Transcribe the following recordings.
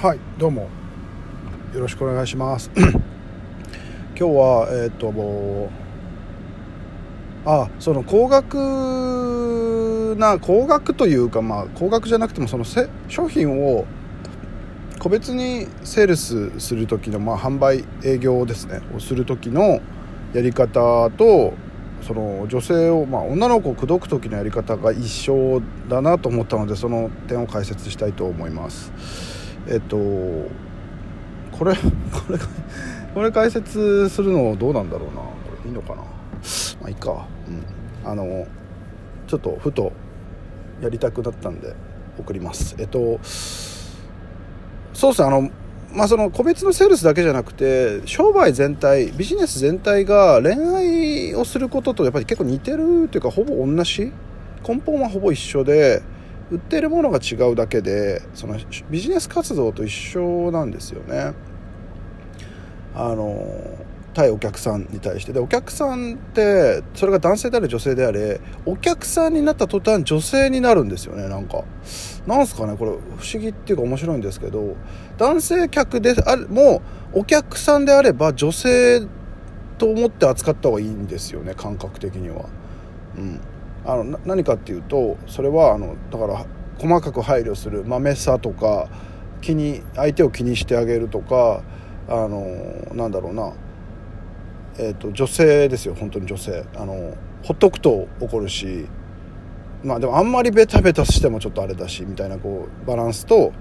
はいどうも。よろしくお願いします。今日はえっ、とあその高額な高額というかまあ高額じゃなくてもそのせ商品を個別にセールスする時のまあ販売営業ですね。をする時のやり方とその女性を、まあ、女の子を口説く時のやり方が一緒だなと思ったのでその点を解説したいと思います。えっとこれこれこれ解説するのどうなんだろうな。これいいのかな。まあいいか。うん。あのちょっとふとやりたくなったんで送ります。えっとそうですね。あのまあその個別のセールスだけじゃなくて商売全体ビジネス全体が恋愛をすることとやっぱり結構似てるというかほぼ同じ。根本はほぼ一緒で売ってるものが違うだけでそのビジネス活動と一緒なんですよね。あの対お客さんに対してでお客さんってそれが男性であれ女性であれお客さんになった途端女性になるんですよねなんかなんすかねこれ不思議っていうか面白いんですけど男性客であれもお客さんであれば女性と思って扱った方がいいんですよね感覚的には。うん、あの何かっていうとそれはあのだから細かく配慮するまめさとか気に相手を気にしてあげるとかあのなんだろうなえーと、女性ですよ本当に女性。あのほっとくと怒るしまあでもあんまりベタベタしてもちょっとあれだしみたいなこうバランスと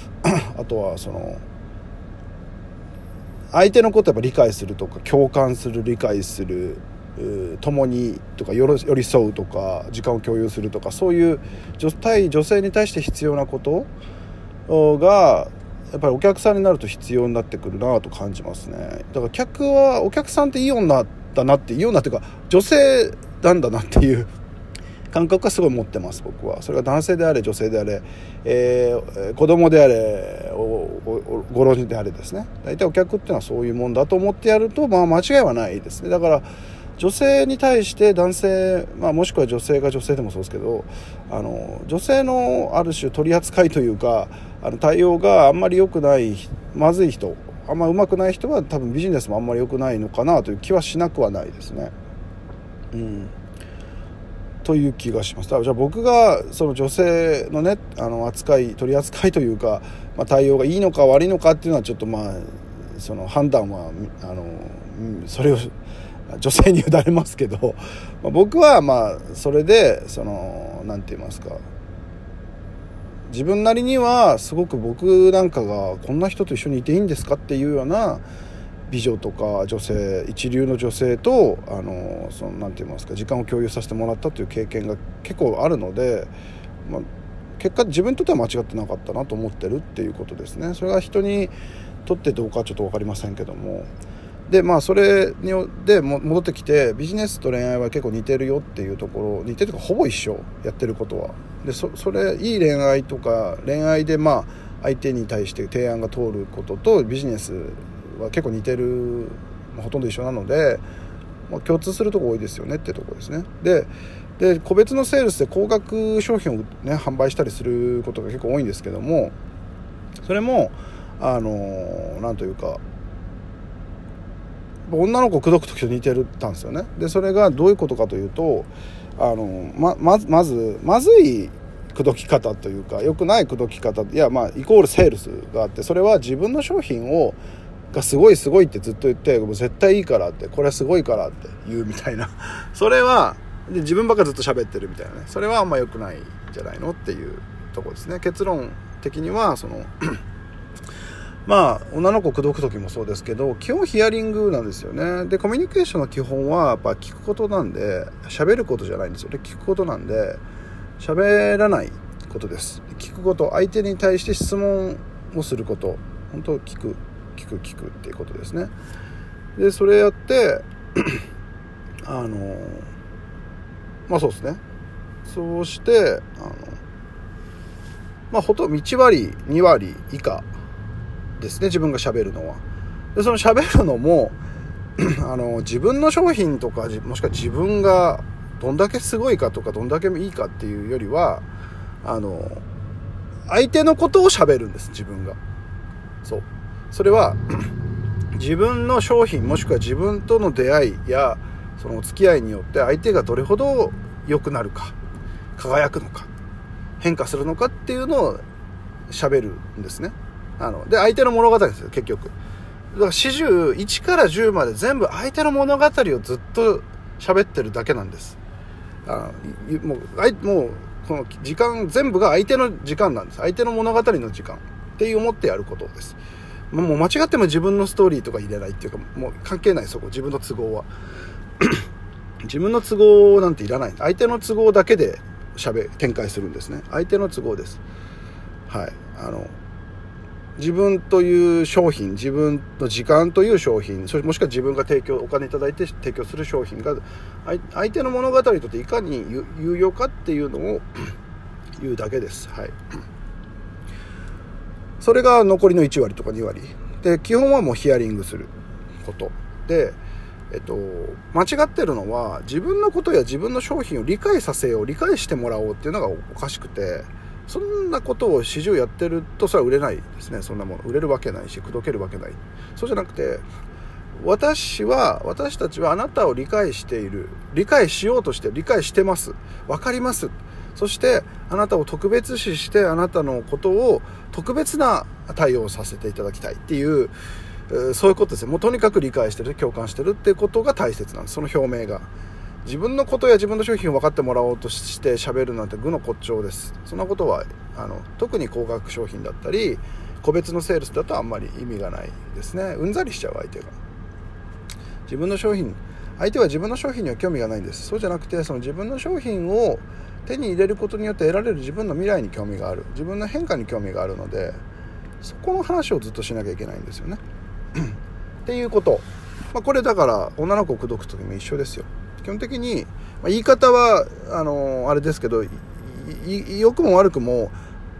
あとはその相手のことやっぱ理解するとか共感する理解する共にとか寄り添うとか時間を共有するとかそういう対女性に対して必要なことがやっぱりお客さんになると必要になってくるなと感じますね。だから客はお客さんっていい女だなっていい女っていうか女性なんだなっていう 感覚がすごい持ってます僕は。それが男性であれ女性であれ、えー、子供であれご老人であれですね。大体お客っていうのはそういうもんだと思ってやるとまあ間違いはないですね。だから女性に対して男性、まあ、もしくは女性が女性でもそうですけどあの女性のある種取り扱いというかあの対応があんまり良くないまずい人あんまうまくない人は多分ビジネスもあんまり良くないのかなという気はしなくはないですね。うんという気がします。じゃあ僕がその女性のねあの扱い取り扱いというか、まあ、対応がいいのか悪いのかっていうのはちょっとまあその判断はあのそれを女性に委ねますけど、まあ、僕はまあそれでその何て言いますか。自分なりにはすごく僕なんかがこんな人と一緒にいていいんですかっていうような美女とか女性一流の女性とあのそのなんて言いますか時間を共有させてもらったという経験が結構あるので、まあ、結果自分にとっては間違ってなかったなと思ってるっていうことですね。それが人にとってどうかちょっと分かりませんけども。でまあそれによで戻ってきてビジネスと恋愛は結構似てるよっていうところ似てるとかほぼ一緒やってることは。でそれいい恋愛とか恋愛でまあ相手に対して提案が通ることとビジネスは結構似てる、まあ、ほとんど一緒なので、まあ、共通するとこ多いですよねってとこですね。でで個別のセールスで高額商品を、ね、販売したりすることが結構多いんですけどもそれもあのなんというか女の子口説く時と似てるたんですよね。でそれがどういうことかというとあのまままずまずい口説き方というか良くない口説き方いやまあイコールセールスがあってそれは自分の商品をがすごいすごいってずっと言ってもう絶対いいからってこれはすごいからって言うみたいな。それはで自分ばっかずっと喋ってるみたいなね。それはあんま良くないんじゃないのっていうとこですね。結論的にはそのまあ女の子口説く時もそうですけど基本ヒアリングなんですよね。でコミュニケーションの基本はやっぱ聞くことなんで喋ることじゃないんですよ。ね聞くことなんで喋らないことです。聞くこと相手に対して質問をすること。本当聞く聞く聞くっていうことですね。でそれやって あのまあそうですね。そうしてあのまあほとんど1割2割以下ですね自分がしゃべるのは。でその喋るのも あの自分の商品とかもしくは自分がどんだけすごいかとかどんだけいいかっていうよりはあの相手のことを喋るんです自分が。そう。それは 自分の商品もしくは自分との出会いやそのお付き合いによって相手がどれほど良くなるか輝くのか変化するのかっていうのを喋るんですね。あので相手の物語ですよ結局。だから始終1から10まで全部相手の物語をずっと喋ってるだけなんです。あもうあいもうこの時間全部が相手の時間なんです。相手の物語の時間っていう思ってやることです。もう間違っても自分のストーリーとか入れないっていうかもう関係ないそこ自分の都合は。自分の都合なんていらない。相手の都合だけで喋展開するんですね。相手の都合です。はい。あの自分という商品自分の時間という商品それもしくは自分が提供お金いいて提供する商品が相手の物語にとっていかに有用かっていうのを 言うだけです。はい。それが残りの1割とか2割。で基本はもうヒアリングすること。でえっと、間違ってるのは自分のことや自分の商品を理解させよう理解してもらおうっていうのがおかしくてそんなことを始終やってるとそれは売れないですね。そんなもの売れるわけないし口説けるわけない。そうじゃなくて私は私たちはあなたを理解している。理解しようとして理解してます。分かります。そしてあなたを特別視してあなたのことを特別な対応をさせていただきたいっていうそういうことですね。もうとにかく理解してる共感してるっていうことが大切なんです。その表明が。自分のことや自分の商品を分かってもらおうとして喋るなんて愚の骨頂です。そんなことはあの特に高額商品だったり個別のセールスだとあんまり意味がないですね。うんざりしちゃう相手が。自分の商品相手は自分の商品には興味がないんです。そうじゃなくてその自分の商品を手に入れることによって得られる自分の未来に興味がある。自分の変化に興味があるのでそこの話をずっとしなきゃいけないんですよね。っていうこと、まあ、これだから女の子を口説く時も一緒ですよ。本的に、まあ、言い方はあのあれですけど良くも悪くも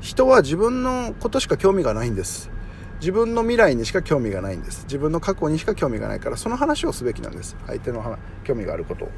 人は自分のことしか興味がないんです。自分の未来にしか興味がないんです。自分の過去にしか興味がないからその話をすべきなんです。相手の興味があること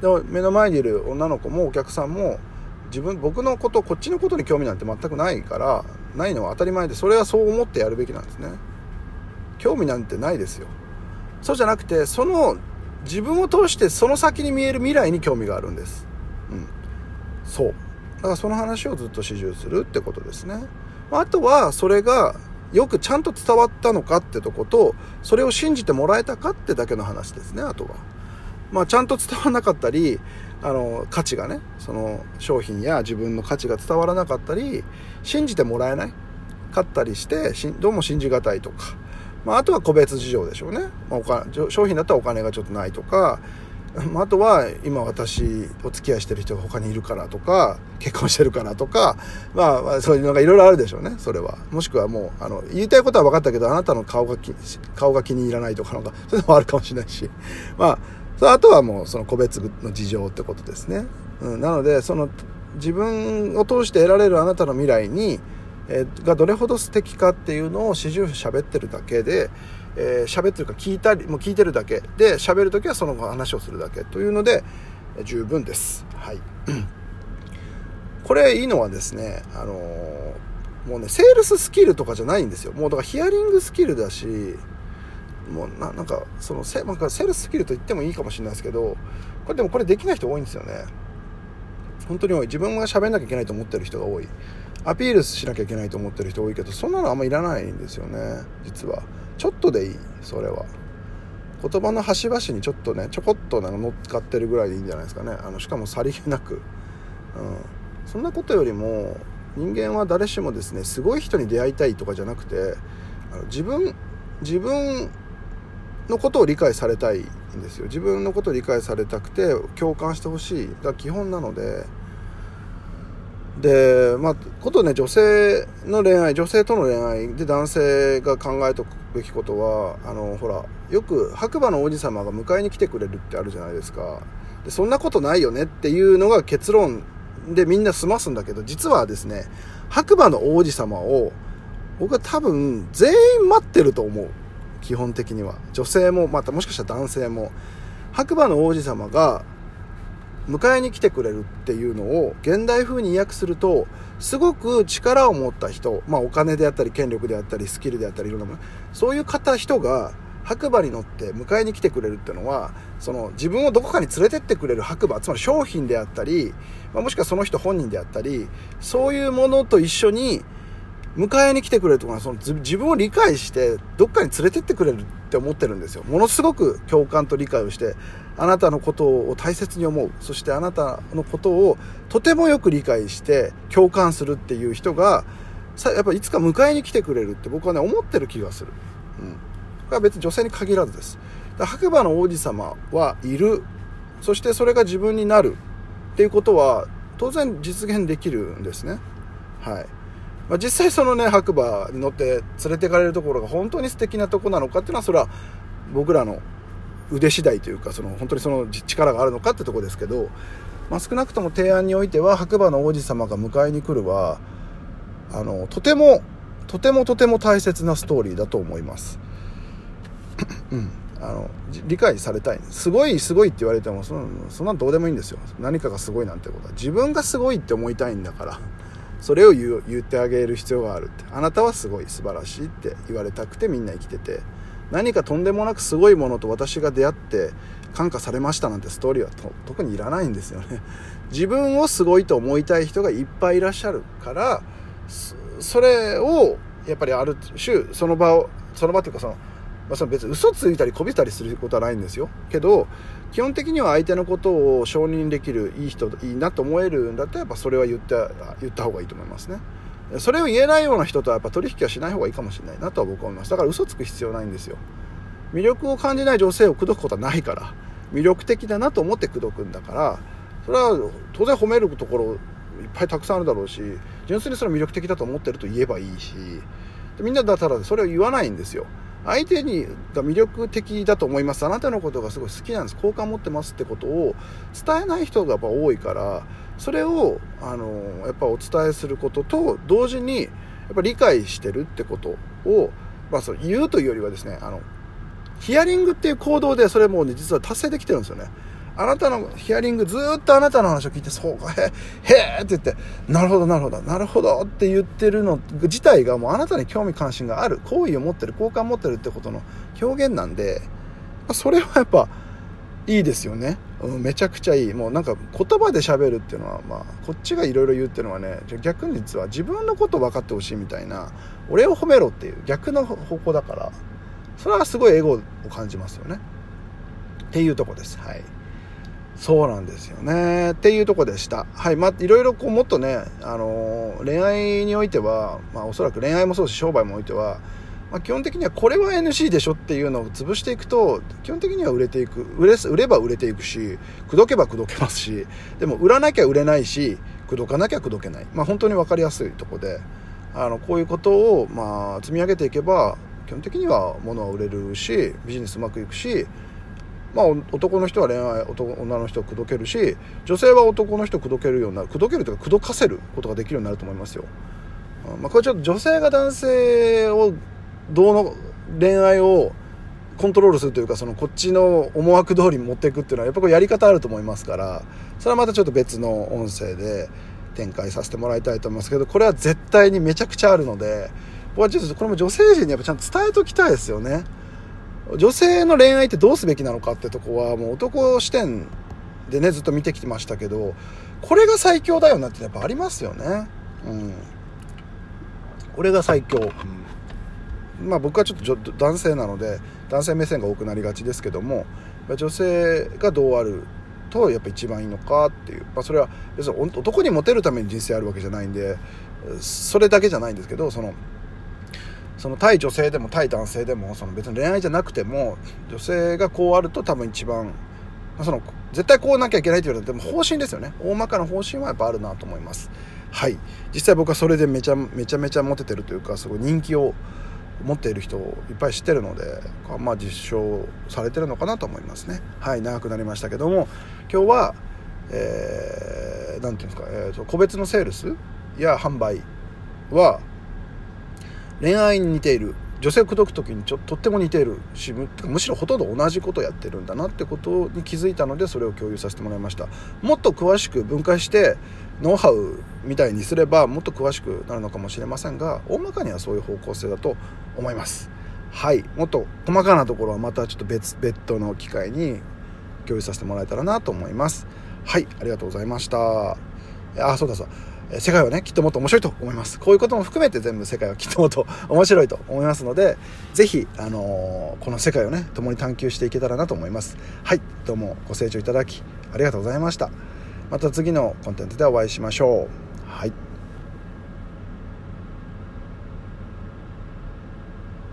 でも目の前にいる女の子もお客さんも自分僕のことこっちのことに興味なんて全くないからないのは当たり前でそれはそう思ってやるべきなんですね。興味なんてないですよ。そうじゃなくてその自分を通してその先に見える未来に興味があるんです。うん。そう。だからその話をずっと始終するってことですね。あとはそれがよくちゃんと伝わったのかってとこと、それを信じてもらえたかってだけの話ですね、あとは。まあちゃんと伝わらなかったり、あの、価値がね、その商品や自分の価値が伝わらなかったり、信じてもらえないかったりして、どうも信じがたいとか、まあ、あとは個別事情でしょうね、まあ、お金商品だったらお金がちょっとないとか、まあ、あとは今私お付き合いしてる人が他にいるからとか結婚してるからとか、まあ、そういうのがいろいろあるでしょうねそれは。もしくはもうあの言いたいことは分かったけどあなたの顔が顔が気に入らないとかなんかそういうのもあるかもしれないし。まああとはもうその個別の事情ってことですね、うん、なのでその自分を通して得られるあなたの未来にえ、がどれほど素敵かっていうのを始終喋ってるだけで、えー、喋ってるか聞いたりもう聞いてるだけ。で喋る時はその話をするだけというので十分です。はい、これいいのはですね、あの、もうねセールススキルとかじゃないんですよ。もうだからヒアリングスキルだしもうななんかそのセなんかセールススキルと言ってもいいかもしれないですけどこれでもこれできない人多いんですよね。本当に多い。自分が喋んなきゃいけないと思ってる人が多い。アピールしなきゃいけないと思ってる人多いけどそんなのあんまいらないんですよね。実は。ちょっとでいい。それは。言葉の端々にちょっとねちょこっとなんか乗っかってるぐらいでいいんじゃないですかね。あのしかもさりげなく、うん、そんなことよりも人間は誰しもですねすごい人に出会いたいとかじゃなくてあの自分自分のことを理解されたいんですよ。自分のことを理解されたくて共感してほしい。が基本なのででまあことね女性の恋愛女性との恋愛で男性が考えとくべきことはあのほらよく白馬の王子様が迎えに来てくれるってあるじゃないですか。でそんなことないよねっていうのが結論でみんな済ますんだけど実はですね白馬の王子様を僕は多分全員待ってると思う。基本的には。女性もまたもしかしたら男性も。白馬の王子様が迎えに来てくれるっていうのを現代風に訳するとすごく力を持った人、まあ、お金であったり権力であったりスキルであったりいろんなものそういう方人が白馬に乗って迎えに来てくれるっていうのはその自分をどこかに連れてってくれる白馬つまり商品であったり、まあ、もしくはその人本人であったりそういうものと一緒に迎えに来てくれるとかその自分を理解してどっかに連れてってくれるって思ってるんですよ。ものすごく共感と理解をしてあなたのことを大切に思う。そしてあなたのことをとてもよく理解して共感するっていう人がさやっぱいつか迎えに来てくれるって僕はね思ってる気がする、うん、これは別に女性に限らずです。白馬の王子様はいる。そしてそれが自分になるっていうことは当然実現できるんですね。はい。まあ、実際そのね白馬に乗って連れてかれるところが本当に素敵なとこなのかっていうのはそれは僕らの腕次第というかその本当にその力があるのかってとこですけど、まあ、少なくとも提案においては白馬の王子様が迎えに来るはあのとてもとてもとても大切なストーリーだと思います。うん。あの理解されたい。すごいすごいって言われてもそそんなんどうでもいいんですよ。何かがすごいなんてことは。自分がすごいって思いたいんだから。それを言う言ってあげる必要があるって。あなたはすごい素晴らしいって言われたくてみんな生きてて。何かとんでもなくすごいものと私が出会って感化されましたなんてストーリーは特にいらないんですよね。自分をすごいと思いたい人がいっぱいいらっしゃるからそれをやっぱりある種その場をその場というかそのまあ、その別に嘘ついたりこびたりすることはないんですよ。けど基本的には相手のことを承認できるいい人いいなと思えるんだったらやっぱそれは言って言った方がいいと思いますね。それを言えないような人とはやっぱ取引はしない方がいいかもしれないなとは僕は思います。だから嘘つく必要ないんですよ。魅力を感じない女性を口説くことはないから魅力的だなと思って口説くんだからそれは当然褒めるところいっぱいたくさんあるだろうし純粋にそれは魅力的だと思ってると言えばいいしみんなだったらそれを言わないんですよ。相手にが魅力的だと思います。あなたのことがすごい好きなんです。好感持ってますってことを伝えない人がやっぱ多いからそれをあのやっぱお伝えすることと同時にやっぱ理解してるってことを、まあ、そ言うというよりはですねあのヒアリングっていう行動でそれもね実は達成できてるんですよね。あなたのヒアリングずっとあなたの話を聞いてそうかへへって言ってなるほどなるほどなるほどって言ってるの自体がもうあなたに興味関心がある好意を持ってる好感を持ってるってことの表現なんでそれはやっぱいいですよね、うん、めちゃくちゃいい。もうなんか言葉で喋るっていうのはまあこっちがいろいろ言うっていうのはね逆に実は自分のこと分かってほしいみたいな俺を褒めろっていう逆の方向だからそれはすごいエゴを感じますよね。っていうとこです。はい。そうなんですよね。っていうとこでした。はい。まあいろいろこうもっとねあの恋愛においてはまあおそらく恋愛もそうし商売もおいてはまあ、基本的にはこれは NC でしょっていうのを潰していくと基本的には売れていく。売れ売れば売れていくし口説けば口説けますしでも売らなきゃ売れないし口説かなきゃ口説けない、まあ、本当に分かりやすいとこで。あのこういうことをまあ積み上げていけば基本的には物は売れるしビジネスうまくいくしまあ、男の人は恋愛男女の人を口説けるし女性は男の人を口説けるようになる口説けるというか口説かせることができるようになると思いますよ、まあ、これちょっと女性が男性をどうの恋愛をコントロールするというかそのこっちの思惑通りに持っていくっていうのはやっぱこれやり方あると思いますからそれはまたちょっと別の音声で展開させてもらいたいと思いますけどこれは絶対にめちゃくちゃあるので僕はちょっとこれも女性陣にやっぱちゃんと伝えときたいですよね。女性の恋愛ってどうすべきなのかってとこはもう男視点でねずっと見てきてましたけどこれが最強だよなってやっぱありますよね。うん。これが最強、うん、まあ僕はちょっと男性なので男性目線が多くなりがちですけども女性がどうあるとやっぱ一番いいのかっていう、まあ、それは別に男にモテるために人生あるわけじゃないんでそれだけじゃないんですけどそのその対女性でも対男性でもその別に恋愛じゃなくても女性がこうあると多分一番その絶対こうなきゃいけないって言われても方針ですよね。大まかな方針はやっぱあるなと思います。はい。実際僕はそれでめちゃめちゃめちゃモテてるというかすごい人気を持っている人をいっぱい知ってるのでまあ実証されてるのかなと思いますね。はい。長くなりましたけども今日はえー、て言うんですか、えーと個別のセールスや販売は恋愛に似ている女性を口説く時にちょとっても似ているしむしろほとんど同じことをやってるんだなってことに気づいたのでそれを共有させてもらいました。もっと詳しく分解してノウハウみたいにすればもっと詳しくなるのかもしれませんが大まかにはそういう方向性だと思います。はい。もっと細かなところはまたちょっと別別途の機会に共有させてもらえたらなと思います。はい。ありがとうございました。あそうだそう世界はねきっともっと面白いと思います。こういうことも含めて全部世界はきっともっと面白いと思いますので是非、あのー、この世界をね共に探求していけたらなと思います。はいどうもご清聴いただきありがとうございました。また次のコンテンツでお会いしましょう。はい。